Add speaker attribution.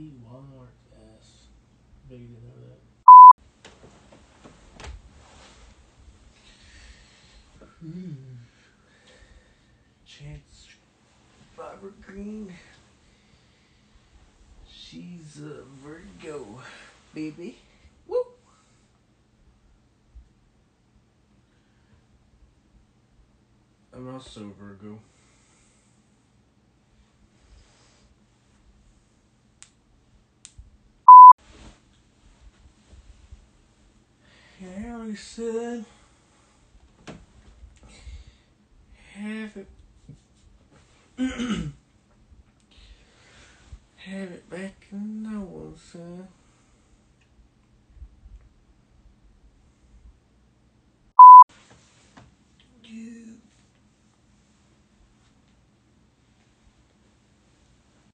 Speaker 1: Walmart Walmart's ass. Bet you didn't know that. Mm. Chance Fiber Green. She's a Virgo, baby. Woo! I'm also Virgo. Harry said, have it, have it back in